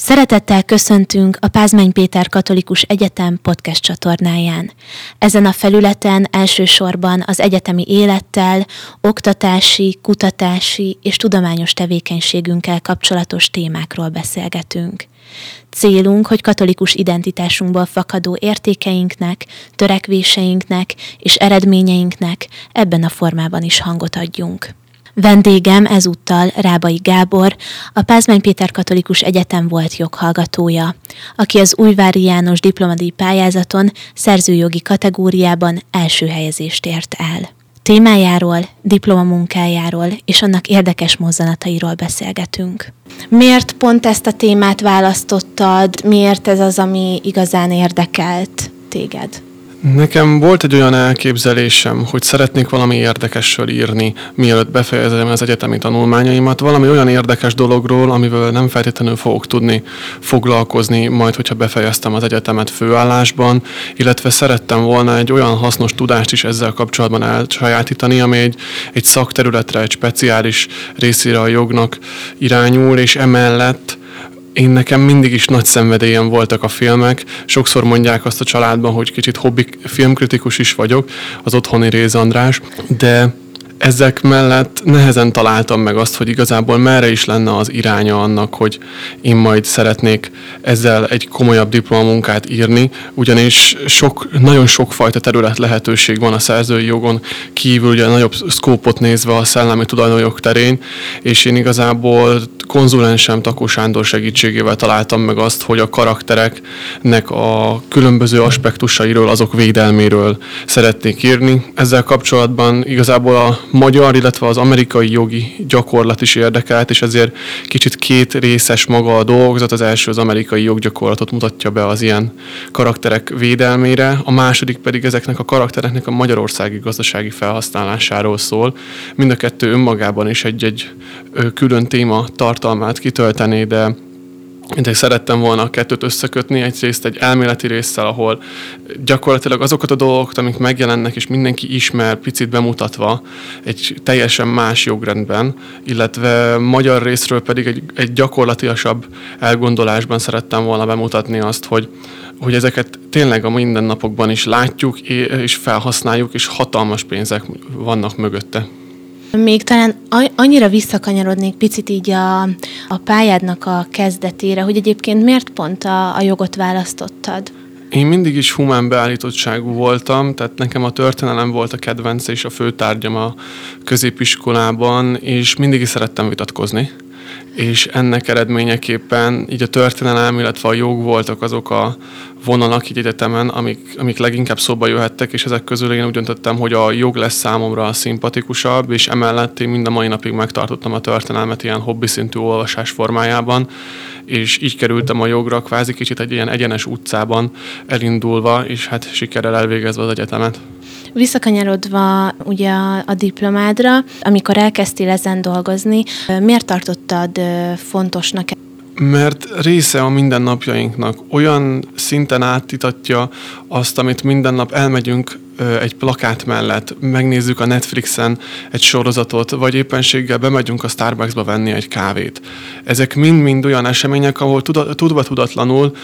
Szeretettel köszöntünk a Pázmány Péter Katolikus Egyetem podcast csatornáján. Ezen a felületen elsősorban az egyetemi élettel, oktatási, kutatási és tudományos tevékenységünkkel kapcsolatos témákról beszélgetünk. Célunk, hogy katolikus identitásunkból fakadó értékeinknek, törekvéseinknek és eredményeinknek ebben a formában is hangot adjunk. Vendégem ezúttal Rábai Gábor, a Pázmány Péter Katolikus Egyetem volt joghallgatója, aki az Újvári János diplomadíj pályázaton szerzőjogi kategóriában első helyezést ért el. Témájáról, diplomamunkájáról és annak érdekes mozzanatairól beszélgetünk. Miért pont ezt a témát választottad? Miért ez az, ami igazán érdekelt téged? Nekem volt egy olyan elképzelésem, hogy szeretnék valami érdekesről írni, mielőtt befejezem az egyetemi tanulmányaimat, valami olyan érdekes dologról, amivel nem feltétlenül fogok tudni foglalkozni, majd hogyha befejeztem az egyetemet főállásban, illetve szerettem volna egy olyan hasznos tudást is ezzel kapcsolatban elsajátítani, ami egy, egy szakterületre, egy speciális részére a jognak irányul, és emellett én nekem mindig is nagy szenvedélyem voltak a filmek. Sokszor mondják azt a családban, hogy kicsit hobbi filmkritikus is vagyok, az otthoni Réz András, de ezek mellett nehezen találtam meg azt, hogy igazából merre is lenne az iránya annak, hogy én majd szeretnék ezzel egy komolyabb diplomamunkát írni, ugyanis sok, nagyon sokfajta terület lehetőség van a szerzői jogon kívül, ugye nagyobb szkópot nézve a szellemi tulajdonjog terén, és én igazából konzulensem Takó Sándor segítségével találtam meg azt, hogy a karaktereknek a különböző aspektusairól, azok védelméről szeretnék írni. Ezzel kapcsolatban igazából a magyar, illetve az amerikai jogi gyakorlat is érdekelt, és ezért kicsit két részes maga a dolgozat. Az első az amerikai joggyakorlatot mutatja be az ilyen karakterek védelmére, a második pedig ezeknek a karaktereknek a magyarországi gazdasági felhasználásáról szól. Mind a kettő önmagában is egy-egy külön téma tartalmát kitölteni, de én szerettem volna a kettőt összekötni, egyrészt egy elméleti résszel, ahol gyakorlatilag azokat a dolgokat, amik megjelennek, és mindenki ismer, picit bemutatva egy teljesen más jogrendben, illetve magyar részről pedig egy, egy gyakorlatilasabb elgondolásban szerettem volna bemutatni azt, hogy, hogy ezeket tényleg a mindennapokban is látjuk, és felhasználjuk, és hatalmas pénzek vannak mögötte. Még talán annyira visszakanyarodnék picit így a, a pályádnak a kezdetére, hogy egyébként miért pont a, a jogot választottad? Én mindig is humán beállítottságú voltam, tehát nekem a történelem volt a kedvence és a főtárgyam a középiskolában, és mindig is szerettem vitatkozni és ennek eredményeképpen így a történelem, illetve a jog voltak azok a vonalak így egyetemen, amik, amik leginkább szóba jöhettek, és ezek közül én úgy döntöttem, hogy a jog lesz számomra a szimpatikusabb, és emellett én mind a mai napig megtartottam a történelmet ilyen hobbi szintű olvasás formájában, és így kerültem a jogra kvázi kicsit egy ilyen egyenes utcában elindulva, és hát sikerrel elvégezve az egyetemet. Visszakanyarodva ugye a, diplomádra, amikor elkezdtél ezen dolgozni, miért tartottad fontosnak mert része a mindennapjainknak. Olyan szinten átítatja azt, amit minden nap elmegyünk egy plakát mellett, megnézzük a Netflixen egy sorozatot, vagy éppenséggel bemegyünk a Starbucksba venni egy kávét. Ezek mind-mind olyan események, ahol tudva tudatlanul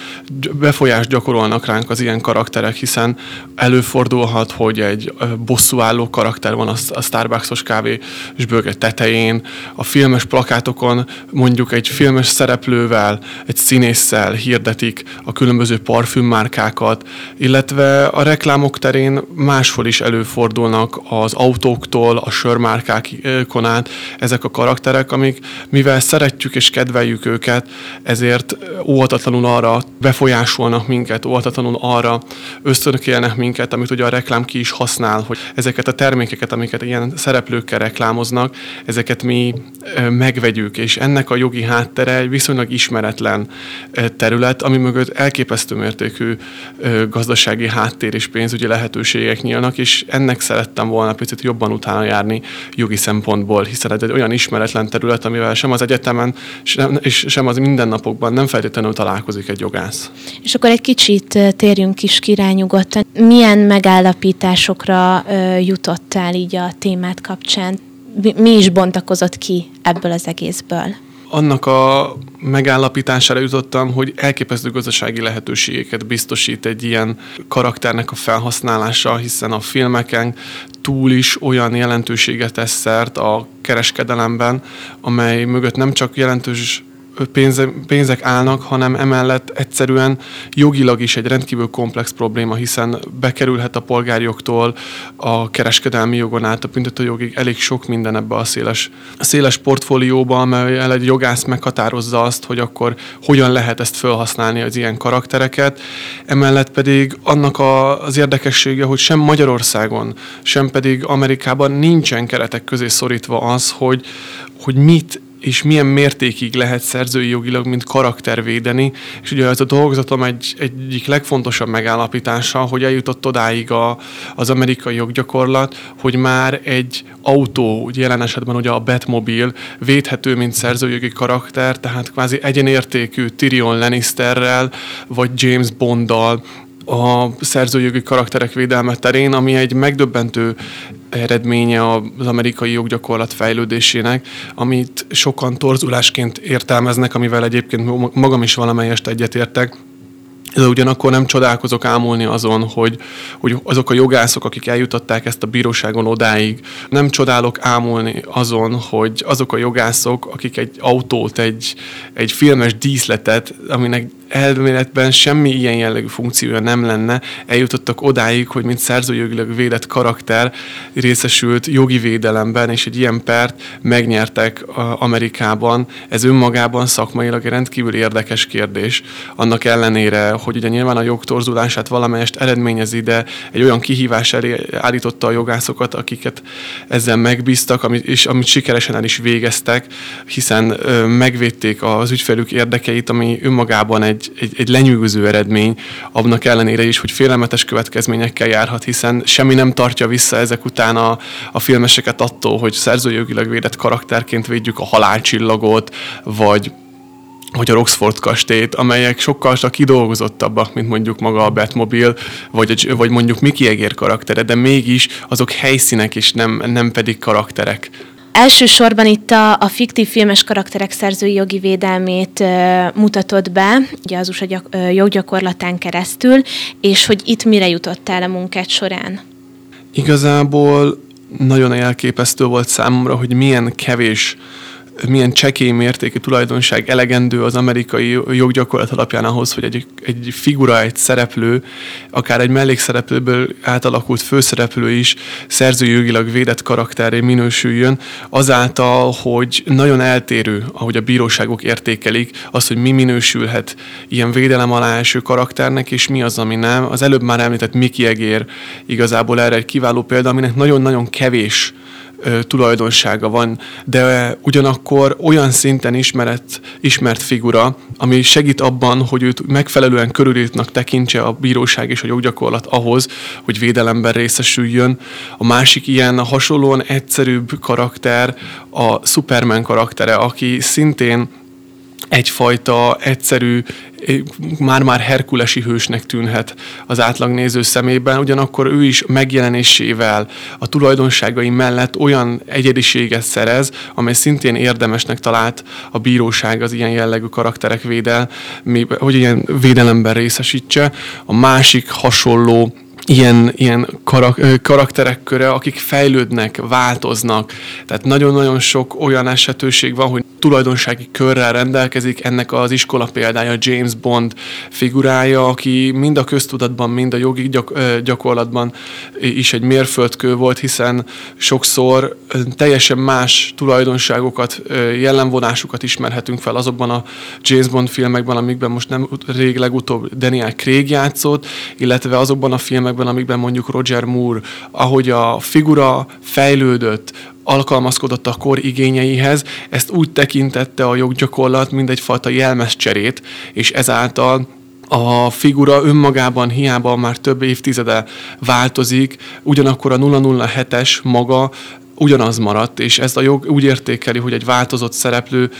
befolyást gyakorolnak ránk az ilyen karakterek, hiszen előfordulhat, hogy egy bosszúálló karakter van a Starbucksos kávé és bőge tetején, a filmes plakátokon mondjuk egy filmes szereplővel, egy színésszel hirdetik a különböző parfümmárkákat, illetve a reklámok terén máshol is előfordulnak az autóktól, a sörmárkákon át ezek a karakterek, amik mivel szeretjük és kedveljük őket, ezért óhatatlanul arra befolyásolnak minket, óhatatlanul arra ösztönökélnek minket, amit ugye a reklám ki is használ, hogy ezeket a termékeket, amiket ilyen szereplőkkel reklámoznak, ezeket mi megvegyük, és ennek a jogi háttere egy viszonylag ismeretlen terület, ami mögött elképesztő mértékű gazdasági háttér és pénzügyi lehetőségek lehetőségek nyílnak, és ennek szerettem volna picit jobban utána járni jogi szempontból, hiszen ez egy olyan ismeretlen terület, amivel sem az egyetemen, sem, és sem az mindennapokban nem feltétlenül találkozik egy jogász. És akkor egy kicsit térjünk is kirányugodtan. Milyen megállapításokra jutottál így a témát kapcsán? Mi is bontakozott ki ebből az egészből? Annak a megállapítására jutottam, hogy elképesztő gazdasági lehetőségeket biztosít egy ilyen karakternek a felhasználása, hiszen a filmeken túl is olyan jelentőséget tesz szert a kereskedelemben, amely mögött nem csak jelentős pénze, pénzek állnak, hanem emellett egyszerűen jogilag is egy rendkívül komplex probléma, hiszen bekerülhet a polgárjogtól a kereskedelmi jogon át a büntetőjogig elég sok minden ebbe a széles, a széles portfólióba, amelyel egy jogász meghatározza azt, hogy akkor hogyan lehet ezt felhasználni az ilyen karaktereket. Emellett pedig annak a, az érdekessége, hogy sem Magyarországon, sem pedig Amerikában nincsen keretek közé szorítva az, hogy, hogy mit és milyen mértékig lehet szerzői jogilag, mint karakter védeni. És ugye ez a dolgozatom egy, egyik legfontosabb megállapítása, hogy eljutott odáig a, az amerikai joggyakorlat, hogy már egy autó, jelen esetben ugye a Batmobile védhető, mint szerzőjogi karakter, tehát kvázi egyenértékű Tyrion Lannisterrel, vagy James Bonddal, a szerzőjogi karakterek védelme terén, ami egy megdöbbentő eredménye az amerikai joggyakorlat fejlődésének, amit sokan torzulásként értelmeznek, amivel egyébként magam is valamelyest egyetértek. De ugyanakkor nem csodálkozok ámulni azon, hogy, hogy azok a jogászok, akik eljutották ezt a bíróságon odáig, nem csodálok ámulni azon, hogy azok a jogászok, akik egy autót, egy, egy filmes díszletet, aminek elméletben semmi ilyen jellegű funkciója nem lenne, eljutottak odáig, hogy mint szerzőjogilag védett karakter részesült jogi védelemben, és egy ilyen pert megnyertek Amerikában. Ez önmagában szakmailag egy rendkívül érdekes kérdés. Annak ellenére, hogy ugye nyilván a jogtorzulását valamelyest eredményezi, de egy olyan kihívás elé állította a jogászokat, akiket ezzel megbíztak, és amit sikeresen el is végeztek, hiszen megvédték az ügyfelük érdekeit, ami önmagában egy egy, egy, egy lenyűgöző eredmény, annak ellenére is, hogy félelmetes következményekkel járhat, hiszen semmi nem tartja vissza ezek után a, a filmeseket attól, hogy szerzőjogilag védett karakterként védjük a halálcsillagot, vagy vagy a Roxford kastélyt, amelyek sokkal csak kidolgozottabbak, mint mondjuk maga a Batmobile, vagy, vagy mondjuk Mickey Egér karaktere, de mégis azok helyszínek és nem, nem pedig karakterek. Elsősorban itt a, a fiktív filmes karakterek szerzői jogi védelmét e, mutatod be, ugye az USA gyak, e, joggyakorlatán keresztül, és hogy itt mire jutottál a munkát során? Igazából nagyon elképesztő volt számomra, hogy milyen kevés milyen csekély mértékű tulajdonság elegendő az amerikai joggyakorlat alapján ahhoz, hogy egy, egy figura, egy szereplő, akár egy mellékszereplőből átalakult főszereplő is szerzőjogilag védett karakteré minősüljön, azáltal, hogy nagyon eltérő, ahogy a bíróságok értékelik, az, hogy mi minősülhet ilyen védelem alá eső karakternek, és mi az, ami nem. Az előbb már említett Miki Egér igazából erre egy kiváló példa, aminek nagyon-nagyon kevés tulajdonsága van, de ugyanakkor olyan szinten ismert, ismert figura, ami segít abban, hogy őt megfelelően körülítnak tekintse a bíróság és a joggyakorlat ahhoz, hogy védelemben részesüljön. A másik ilyen hasonlóan egyszerűbb karakter a Superman karaktere, aki szintén egyfajta egyszerű, már-már herkulesi hősnek tűnhet az átlagnéző szemében, ugyanakkor ő is megjelenésével, a tulajdonságai mellett olyan egyediséget szerez, amely szintén érdemesnek talált a bíróság az ilyen jellegű karakterek védel, hogy ilyen védelemben részesítse. A másik hasonló ilyen, ilyen karak, karakterek köre, akik fejlődnek, változnak. Tehát nagyon-nagyon sok olyan esetőség van, hogy tulajdonsági körrel rendelkezik. Ennek az iskola példája James Bond figurája, aki mind a köztudatban, mind a jogi gyak, gyakorlatban is egy mérföldkő volt, hiszen sokszor teljesen más tulajdonságokat, jellemvonásukat ismerhetünk fel azokban a James Bond filmekben, amikben most nem rég legutóbb Daniel Craig játszott, illetve azokban a filmekben, amikben mondjuk Roger Moore, ahogy a figura fejlődött, alkalmazkodott a kor igényeihez, ezt úgy tekintette a joggyakorlat, mint egyfajta jelmezcserét, és ezáltal a figura önmagában hiába már több évtizede változik, ugyanakkor a 007-es maga ugyanaz maradt, és ezt a jog úgy értékeli, hogy egy változott szereplő,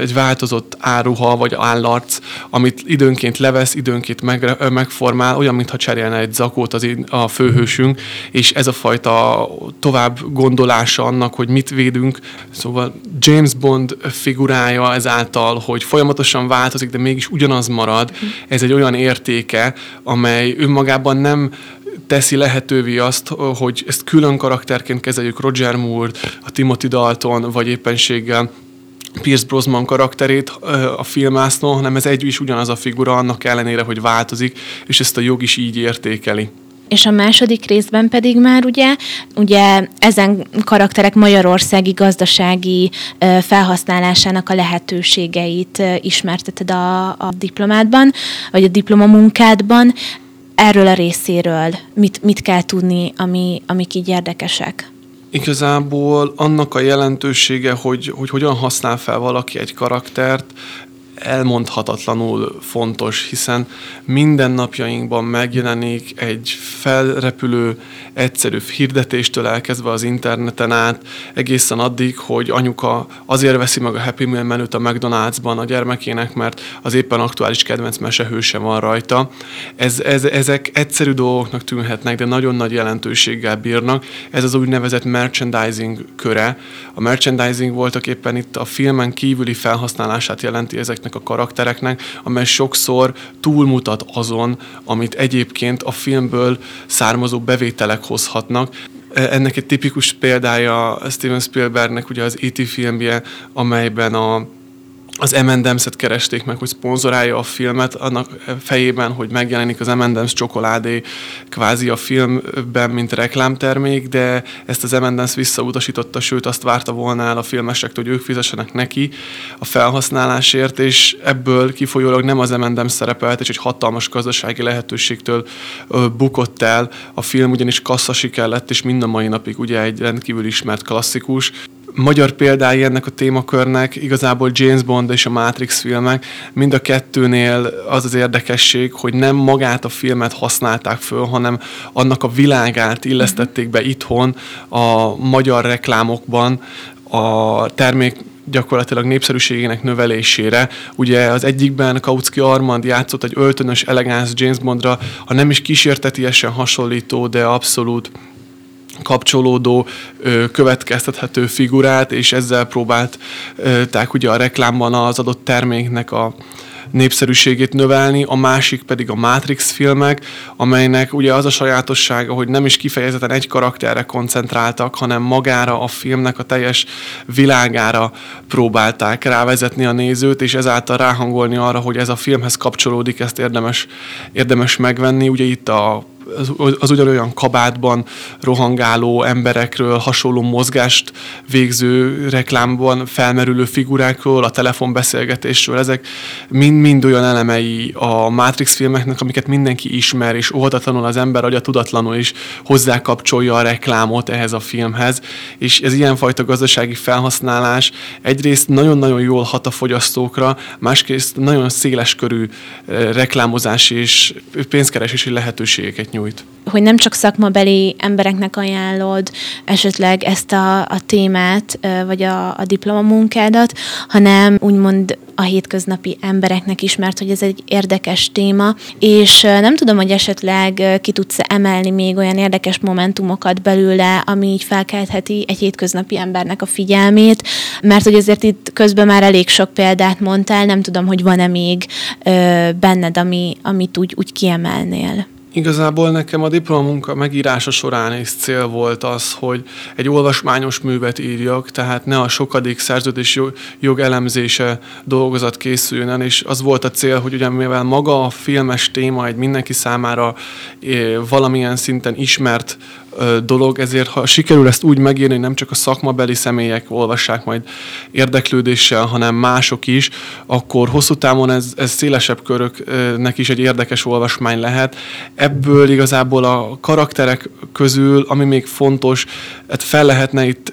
egy változott áruha vagy állarc, amit időnként levesz, időnként meg, megformál, olyan, mintha cserélne egy zakót az a főhősünk, és ez a fajta tovább gondolása annak, hogy mit védünk. Szóval James Bond figurája ezáltal, hogy folyamatosan változik, de mégis ugyanaz marad, ez egy olyan értéke, amely önmagában nem teszi lehetővé azt, hogy ezt külön karakterként kezeljük Roger Moore, a Timothy Dalton, vagy éppenséggel Pierce Brosnan karakterét a filmásznon, hanem ez egy is ugyanaz a figura, annak ellenére, hogy változik, és ezt a jog is így értékeli. És a második részben pedig már ugye, ugye ezen karakterek magyarországi gazdasági felhasználásának a lehetőségeit ismerteted a, a diplomádban, vagy a diplomamunkádban erről a részéről mit, mit kell tudni, ami, amik így érdekesek? Igazából annak a jelentősége, hogy, hogy hogyan használ fel valaki egy karaktert, elmondhatatlanul fontos, hiszen minden napjainkban megjelenik egy felrepülő, egyszerű hirdetéstől elkezdve az interneten át, egészen addig, hogy anyuka azért veszi meg a Happy Meal menüt a McDonald'sban a gyermekének, mert az éppen aktuális kedvenc mesehőse van rajta. Ez, ez, ezek egyszerű dolgoknak tűnhetnek, de nagyon nagy jelentőséggel bírnak. Ez az úgynevezett merchandising köre. A merchandising voltak éppen itt a filmen kívüli felhasználását jelenti ezeknek ezeknek a karaktereknek, amely sokszor túlmutat azon, amit egyébként a filmből származó bevételek hozhatnak. E, ennek egy tipikus példája Steven Spielbergnek ugye az E.T. filmje, amelyben a az M&M's-et keresték meg, hogy szponzorálja a filmet, annak fejében, hogy megjelenik az M&M's csokoládé kvázi a filmben, mint reklámtermék, de ezt az M&M's visszautasította, sőt azt várta volna el a filmesektől, hogy ők fizessenek neki a felhasználásért, és ebből kifolyólag nem az M&M's szerepelt, és egy hatalmas gazdasági lehetőségtől bukott el. A film ugyanis kasszasiker lett, és mind a mai napig ugye egy rendkívül ismert klasszikus magyar példái ennek a témakörnek igazából James Bond és a Matrix filmek, mind a kettőnél az az érdekesség, hogy nem magát a filmet használták föl, hanem annak a világát illesztették be itthon a magyar reklámokban, a termék gyakorlatilag népszerűségének növelésére. Ugye az egyikben Kautsky Armand játszott egy öltönös, elegáns James Bondra, ha nem is kísértetiesen hasonlító, de abszolút kapcsolódó, következtethető figurát, és ezzel próbálták ugye a reklámban az adott terméknek a népszerűségét növelni, a másik pedig a Matrix filmek, amelynek ugye az a sajátossága, hogy nem is kifejezetten egy karakterre koncentráltak, hanem magára a filmnek a teljes világára próbálták rávezetni a nézőt, és ezáltal ráhangolni arra, hogy ez a filmhez kapcsolódik, ezt érdemes, érdemes megvenni. Ugye itt a az, ugyanolyan kabátban rohangáló emberekről, hasonló mozgást végző reklámban felmerülő figurákról, a telefonbeszélgetésről, ezek mind-mind olyan elemei a Matrix filmeknek, amiket mindenki ismer, és óhatatlanul az ember agya tudatlanul is hozzákapcsolja a reklámot ehhez a filmhez, és ez ilyenfajta gazdasági felhasználás egyrészt nagyon-nagyon jól hat a fogyasztókra, másrészt nagyon széleskörű eh, reklámozási és pénzkeresési lehetőségeket nyújt. Hogy nem csak szakmabeli embereknek ajánlod esetleg ezt a, a témát, vagy a, a diplomamunkádat, hanem úgymond a hétköznapi embereknek is, mert hogy ez egy érdekes téma, és nem tudom, hogy esetleg ki tudsz emelni még olyan érdekes momentumokat belőle, ami így felkeltheti egy hétköznapi embernek a figyelmét, mert hogy azért itt közben már elég sok példát mondtál, nem tudom, hogy van-e még ö, benned, ami, amit úgy, úgy kiemelnél. Igazából nekem a diplomunka megírása során is cél volt az, hogy egy olvasmányos művet írjak, tehát ne a sokadik szerződés jog elemzése dolgozat készüljön el, és az volt a cél, hogy ugye mivel maga a filmes téma egy mindenki számára eh, valamilyen szinten ismert dolog, ezért ha sikerül ezt úgy megírni, hogy nem csak a szakmabeli személyek olvassák majd érdeklődéssel, hanem mások is, akkor hosszú távon ez, ez szélesebb köröknek is egy érdekes olvasmány lehet. Ebből igazából a karakterek közül, ami még fontos, hát fel lehetne itt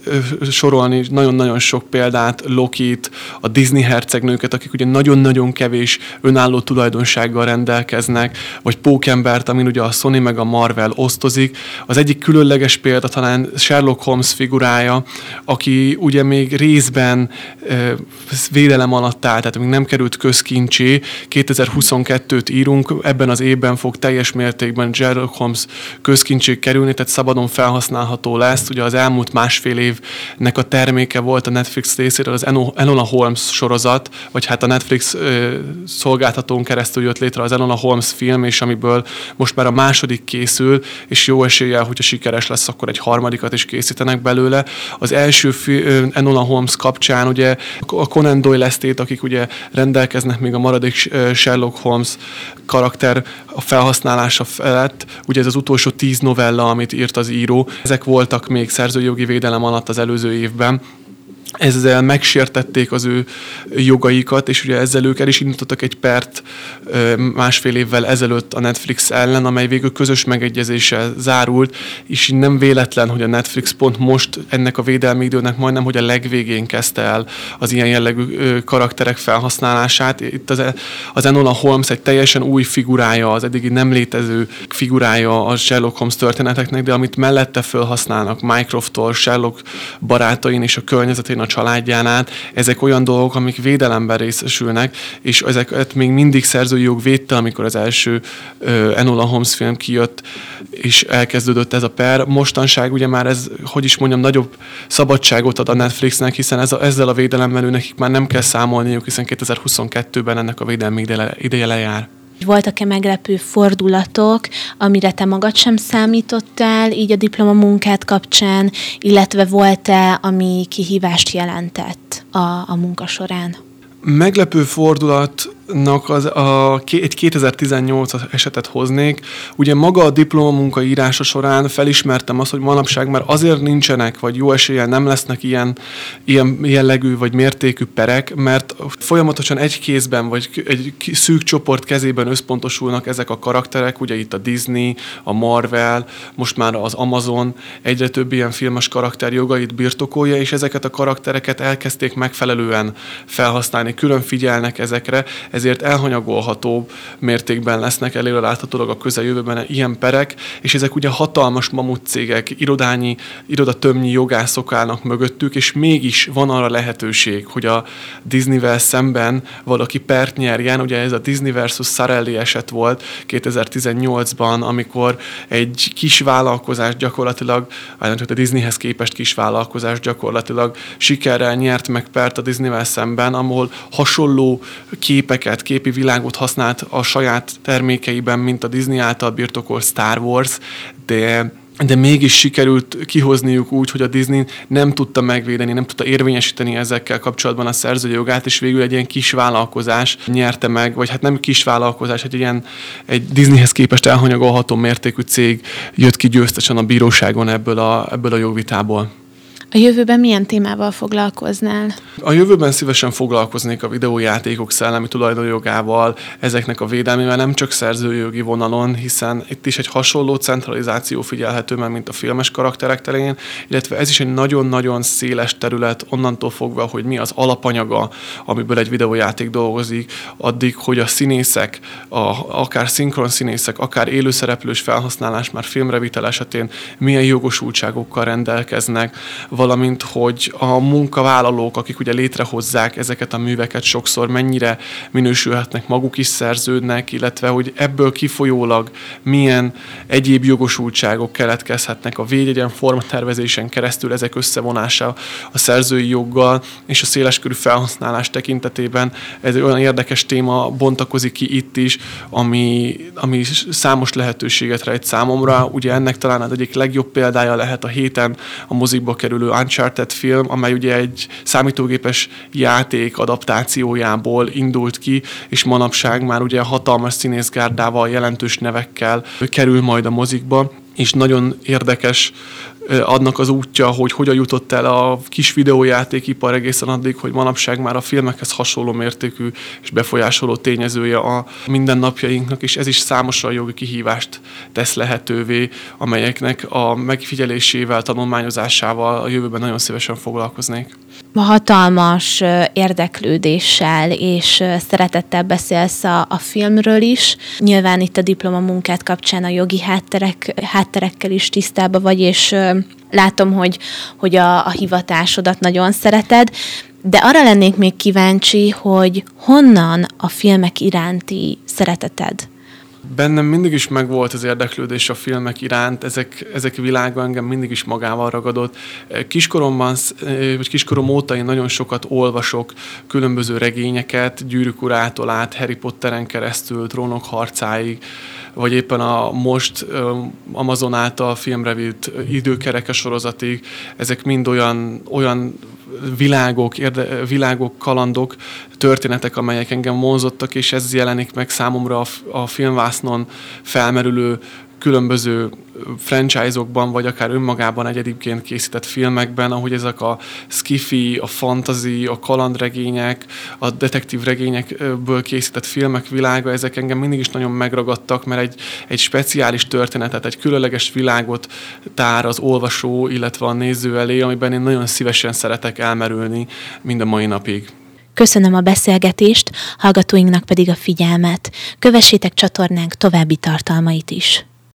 sorolni nagyon-nagyon sok példát, Lokit, a Disney hercegnőket, akik ugye nagyon-nagyon kevés önálló tulajdonsággal rendelkeznek, vagy Pókembert, amin ugye a Sony meg a Marvel osztozik. Az egyik különleges példa talán Sherlock Holmes figurája, aki ugye még részben védelem alatt áll, tehát még nem került közkincsé. 2022-t írunk, ebben az évben fog teljes mértékben Sherlock Holmes közkincsé kerülni, tehát szabadon felhasználható lesz. Ugye az elmúlt másfél évnek a terméke volt a Netflix részéről az Enola Holmes sorozat, vagy hát a Netflix szolgáltatón keresztül jött létre az Enola Holmes film, és amiből most már a második készül, és jó eséllyel, hogyha sikeres lesz, akkor egy harmadikat is készítenek belőle. Az első fi, Enola Holmes kapcsán ugye a Conan Doyle esztét, akik ugye rendelkeznek még a maradék Sherlock Holmes karakter a felhasználása felett, ugye ez az utolsó tíz novella, amit írt az író, ezek voltak még szerzőjogi védelem alatt az előző évben, ezzel megsértették az ő jogaikat, és ugye ezzel ők el is indítottak egy pert másfél évvel ezelőtt a Netflix ellen, amely végül közös megegyezéssel zárult, és nem véletlen, hogy a Netflix pont most ennek a védelmi időnek majdnem, hogy a legvégén kezdte el az ilyen jellegű karakterek felhasználását. Itt az, az Enola Holmes egy teljesen új figurája, az eddigi nem létező figurája a Sherlock Holmes történeteknek, de amit mellette felhasználnak Mycroft-tól, Sherlock barátain és a környezetén a családján át, ezek olyan dolgok, amik védelemben részesülnek, és ezeket még mindig szerzői jog védte, amikor az első uh, Enola Holmes film kijött, és elkezdődött ez a per. Mostanság ugye már ez, hogy is mondjam, nagyobb szabadságot ad a Netflixnek, hiszen ez a, ezzel a védelemmel nekik már nem kell számolniuk, hiszen 2022-ben ennek a védelmi ideje, ideje lejár. Voltak-e meglepő fordulatok, amire te magad sem számítottál, így a diplomamunkát kapcsán, illetve volt-e, ami kihívást jelentett a, a munka során? Meglepő fordulatnak az a, egy 2018 esetet hoznék. Ugye maga a diplomamunka írása során felismertem azt, hogy manapság már azért nincsenek, vagy jó eséllyel nem lesznek ilyen, ilyen jellegű vagy mértékű perek, mert folyamatosan egy kézben, vagy egy szűk csoport kezében összpontosulnak ezek a karakterek, ugye itt a Disney, a Marvel, most már az Amazon egyre több ilyen filmes karakter jogait birtokolja, és ezeket a karaktereket elkezdték megfelelően felhasználni külön figyelnek ezekre, ezért elhanyagolható mértékben lesznek előreláthatólag a közeljövőben ilyen perek, és ezek ugye hatalmas mamut cégek, irodányi, irodatömnyi jogászok állnak mögöttük, és mégis van arra lehetőség, hogy a Disneyvel szemben valaki pert nyerjen. Ugye ez a Disney versus Sarelli eset volt 2018-ban, amikor egy kis vállalkozás gyakorlatilag, vagy a Disneyhez képest kis vállalkozás gyakorlatilag sikerrel nyert meg pert a Disneyvel szemben, ahol hasonló képeket, képi világot használt a saját termékeiben, mint a Disney által birtokolt Star Wars, de de mégis sikerült kihozniuk úgy, hogy a Disney nem tudta megvédeni, nem tudta érvényesíteni ezekkel kapcsolatban a szerzői jogát, és végül egy ilyen kis vállalkozás nyerte meg, vagy hát nem kis vállalkozás, egy ilyen egy Disneyhez képest elhanyagolható mértékű cég jött ki győztesen a bíróságon ebből a, ebből a jogvitából. A jövőben milyen témával foglalkoznál? A jövőben szívesen foglalkoznék a videójátékok szellemi tulajdonjogával, ezeknek a védelmével nem csak szerzőjogi vonalon, hiszen itt is egy hasonló centralizáció figyelhető meg, mint a filmes karakterek terén, illetve ez is egy nagyon-nagyon széles terület onnantól fogva, hogy mi az alapanyaga, amiből egy videójáték dolgozik, addig, hogy a színészek, a, akár szinkron színészek, akár élőszereplős felhasználás már filmrevitel esetén milyen jogosultságokkal rendelkeznek, valamint hogy a munkavállalók, akik ugye létrehozzák ezeket a műveket, sokszor mennyire minősülhetnek, maguk is szerződnek, illetve hogy ebből kifolyólag milyen egyéb jogosultságok keletkezhetnek a védjegyen formatervezésen keresztül, ezek összevonása a szerzői joggal és a széleskörű felhasználás tekintetében. Ez egy olyan érdekes téma bontakozik ki itt is, ami, ami számos lehetőséget rejt számomra. Ugye ennek talán az egyik legjobb példája lehet a héten a mozikba kerülő Uncharted film, amely ugye egy számítógépes játék adaptációjából indult ki, és manapság már ugye hatalmas színészgárdával, jelentős nevekkel kerül majd a mozikba és nagyon érdekes adnak az útja, hogy hogyan jutott el a kis videójátékipar egészen addig, hogy manapság már a filmekhez hasonló mértékű és befolyásoló tényezője a mindennapjainknak, és ez is számos jogi kihívást tesz lehetővé, amelyeknek a megfigyelésével, tanulmányozásával a jövőben nagyon szívesen foglalkoznék. Hatalmas érdeklődéssel és szeretettel beszélsz a, a filmről is. Nyilván itt a diplomamunkát kapcsán a jogi hátterek, hátterekkel is tisztában vagy, és látom, hogy, hogy a, a hivatásodat nagyon szereted, de arra lennék még kíváncsi, hogy honnan a filmek iránti szereteted? Bennem mindig is megvolt az érdeklődés a filmek iránt, ezek, ezek világa engem mindig is magával ragadott. Kiskoromban, vagy kiskorom óta én nagyon sokat olvasok különböző regényeket, Gyűrűk urától át, Harry Potteren keresztül, Trónok harcáig, vagy éppen a most Amazon által filmre vitt időkereke sorozatig, ezek mind olyan, olyan világok, érde, világok, kalandok, történetek, amelyek engem vonzottak, és ez jelenik meg számomra a, a filmvásznon felmerülő különböző franchise-okban, vagy akár önmagában egyedibként készített filmekben, ahogy ezek a skifi, a fantasy, a kalandregények, a detektív regényekből készített filmek világa, ezek engem mindig is nagyon megragadtak, mert egy, egy speciális történetet, egy különleges világot tár az olvasó, illetve a néző elé, amiben én nagyon szívesen szeretek elmerülni mind a mai napig. Köszönöm a beszélgetést, hallgatóinknak pedig a figyelmet. Kövessétek csatornánk további tartalmait is.